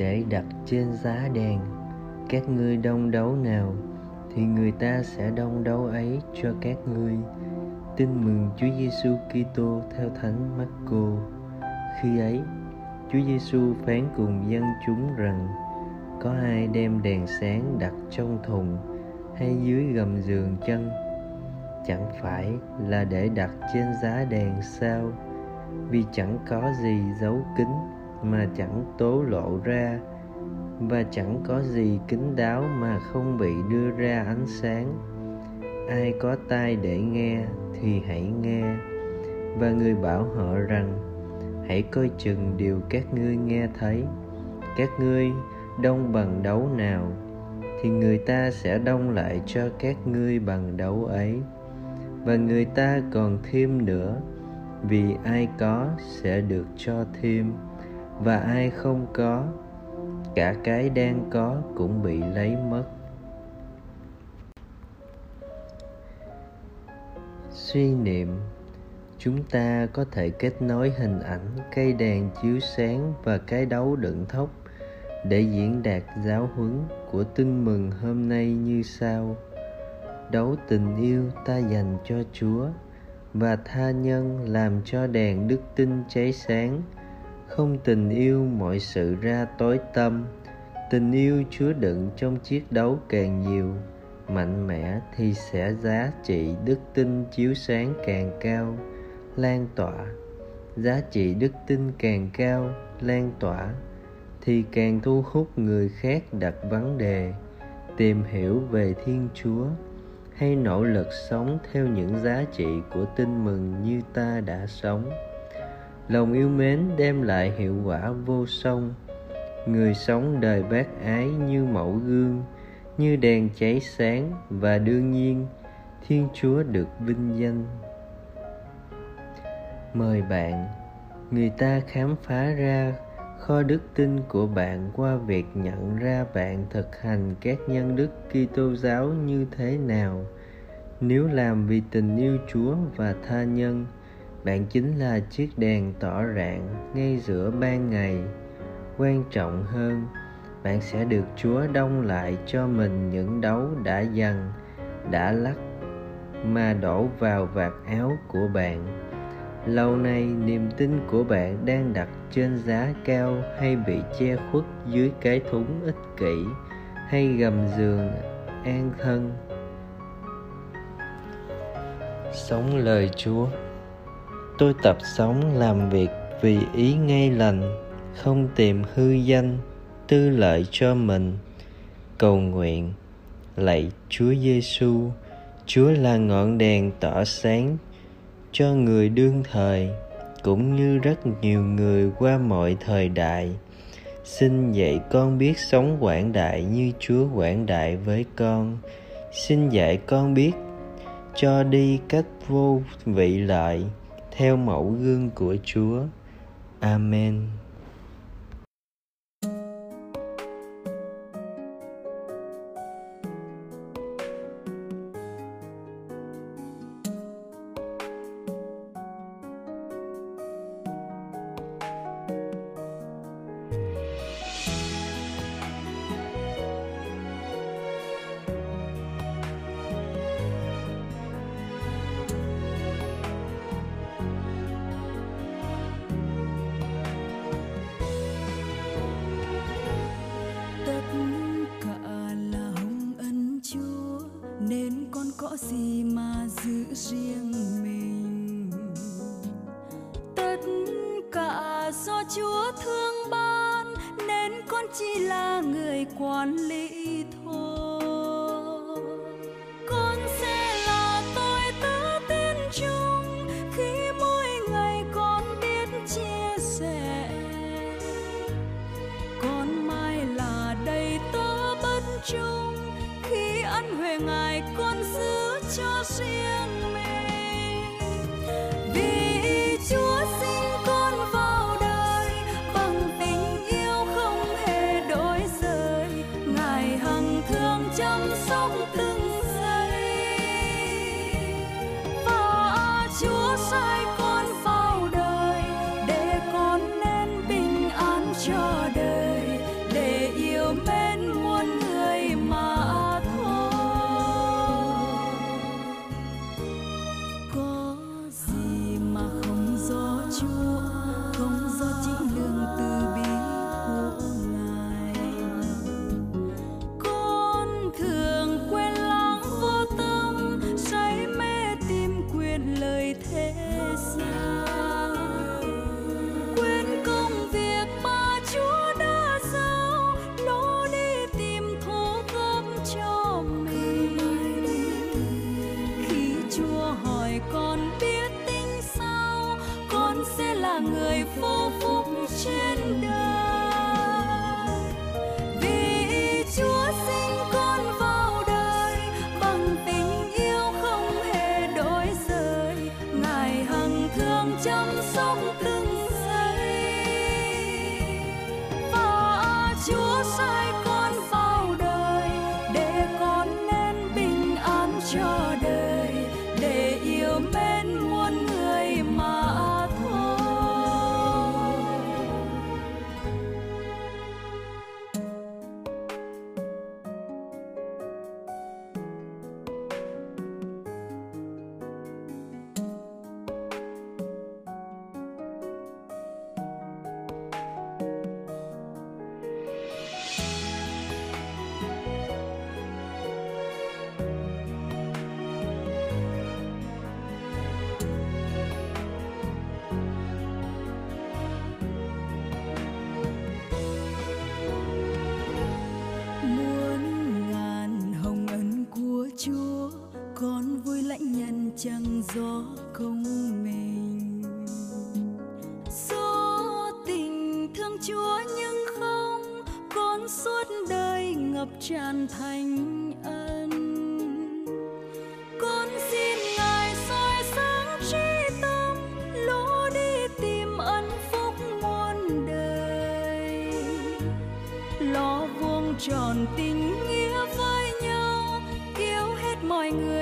để đặt trên giá đèn. Các ngươi đông đấu nào thì người ta sẽ đông đấu ấy cho các ngươi. Tin mừng Chúa Giêsu Kitô theo Thánh Marco khi ấy, Chúa Giêsu phán cùng dân chúng rằng, có ai đem đèn sáng đặt trong thùng hay dưới gầm giường chân chẳng phải là để đặt trên giá đèn sao? Vì chẳng có gì giấu kín mà chẳng tố lộ ra, và chẳng có gì kín đáo mà không bị đưa ra ánh sáng. Ai có tai để nghe thì hãy nghe, và người bảo họ rằng, hãy coi chừng điều các ngươi nghe thấy. Các ngươi đông bằng đấu nào, thì người ta sẽ đông lại cho các ngươi bằng đấu ấy. Và người ta còn thêm nữa, vì ai có sẽ được cho thêm và ai không có, cả cái đang có cũng bị lấy mất. Suy niệm, chúng ta có thể kết nối hình ảnh, cây đèn chiếu sáng và cái đấu đựng thóc để diễn đạt giáo huấn của tin mừng hôm nay như sau. Đấu tình yêu ta dành cho chúa và tha nhân làm cho đèn đức tin cháy sáng không tình yêu mọi sự ra tối tâm. Tình yêu chứa đựng trong chiếc đấu càng nhiều, mạnh mẽ thì sẽ giá trị đức tin chiếu sáng càng cao, lan tỏa. Giá trị đức tin càng cao, lan tỏa, thì càng thu hút người khác đặt vấn đề. Tìm hiểu về thiên chúa, hay nỗ lực sống theo những giá trị của tin mừng như ta đã sống lòng yêu mến đem lại hiệu quả vô song người sống đời bác ái như mẫu gương như đèn cháy sáng và đương nhiên thiên chúa được vinh danh mời bạn người ta khám phá ra kho đức tin của bạn qua việc nhận ra bạn thực hành các nhân đức Kitô giáo như thế nào. Nếu làm vì tình yêu Chúa và tha nhân, bạn chính là chiếc đèn tỏ rạng ngay giữa ban ngày. Quan trọng hơn, bạn sẽ được Chúa đông lại cho mình những đấu đã dằn, đã lắc mà đổ vào vạt áo của bạn. Lâu nay niềm tin của bạn đang đặt trên giá cao hay bị che khuất dưới cái thúng ích kỷ hay gầm giường an thân. Sống lời chúa tôi tập sống làm việc vì ý ngay lành, không tìm hư danh, tư lợi cho mình. Cầu nguyện, lạy chúa giêsu chúa là ngọn đèn tỏ sáng cho người đương thời, cũng như rất nhiều người qua mọi thời đại. Xin dạy con biết sống quảng đại như chúa quảng đại với con. Xin dạy con biết cho đi cách vô vị lợi theo mẫu gương của chúa. Amen. Có gì mà giữ riêng mình? Tất cả do chúa thương ban, nên con chỉ là người quản lý thôi. Con sẽ là tôi tớ tin chung, khi mỗi ngày con biết chia sẻ. Con mai là đầy tớ bất chung khi huệ ngài con giữ cho riêng mình. Vì chúa sinh con vào đời, bằng tình yêu không hề đổi rời. Ngài hằng thương chăm sóc từng giây. Và chúa sai con tiếng gió không mình. Gió tình thương chúa nhưng không, con suốt đời ngập tràn thành ân. Con xin ngài soi sáng trí tâm lỗ đi tìm ân phúc muôn đời. Lo vuông tròn tình nghĩa với nhau kêu hết mọi người.